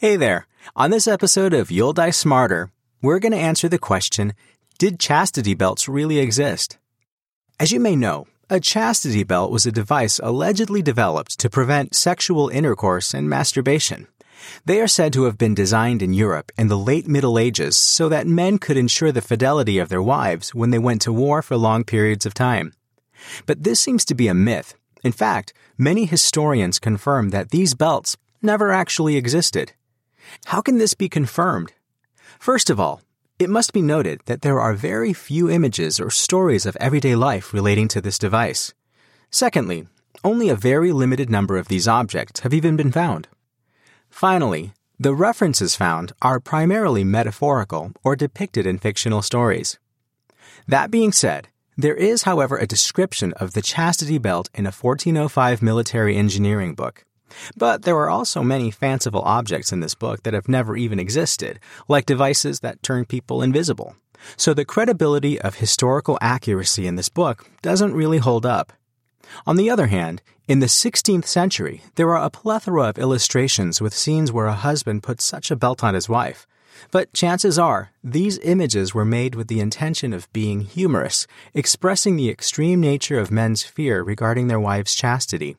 Hey there. On this episode of You'll Die Smarter, we're going to answer the question Did chastity belts really exist? As you may know, a chastity belt was a device allegedly developed to prevent sexual intercourse and masturbation. They are said to have been designed in Europe in the late Middle Ages so that men could ensure the fidelity of their wives when they went to war for long periods of time. But this seems to be a myth. In fact, many historians confirm that these belts never actually existed. How can this be confirmed? First of all, it must be noted that there are very few images or stories of everyday life relating to this device. Secondly, only a very limited number of these objects have even been found. Finally, the references found are primarily metaphorical or depicted in fictional stories. That being said, there is, however, a description of the chastity belt in a 1405 military engineering book. But there are also many fanciful objects in this book that have never even existed, like devices that turn people invisible. So the credibility of historical accuracy in this book doesn't really hold up. On the other hand, in the 16th century, there are a plethora of illustrations with scenes where a husband puts such a belt on his wife. But chances are, these images were made with the intention of being humorous, expressing the extreme nature of men's fear regarding their wives' chastity.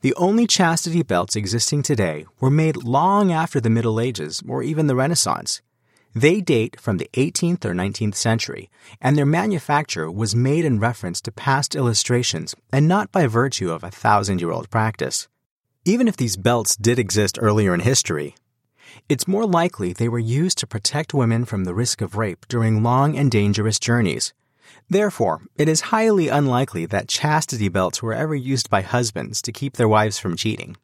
The only chastity belts existing today were made long after the Middle Ages or even the Renaissance. They date from the 18th or 19th century, and their manufacture was made in reference to past illustrations and not by virtue of a thousand year old practice. Even if these belts did exist earlier in history, it's more likely they were used to protect women from the risk of rape during long and dangerous journeys. Therefore, it is highly unlikely that chastity belts were ever used by husbands to keep their wives from cheating.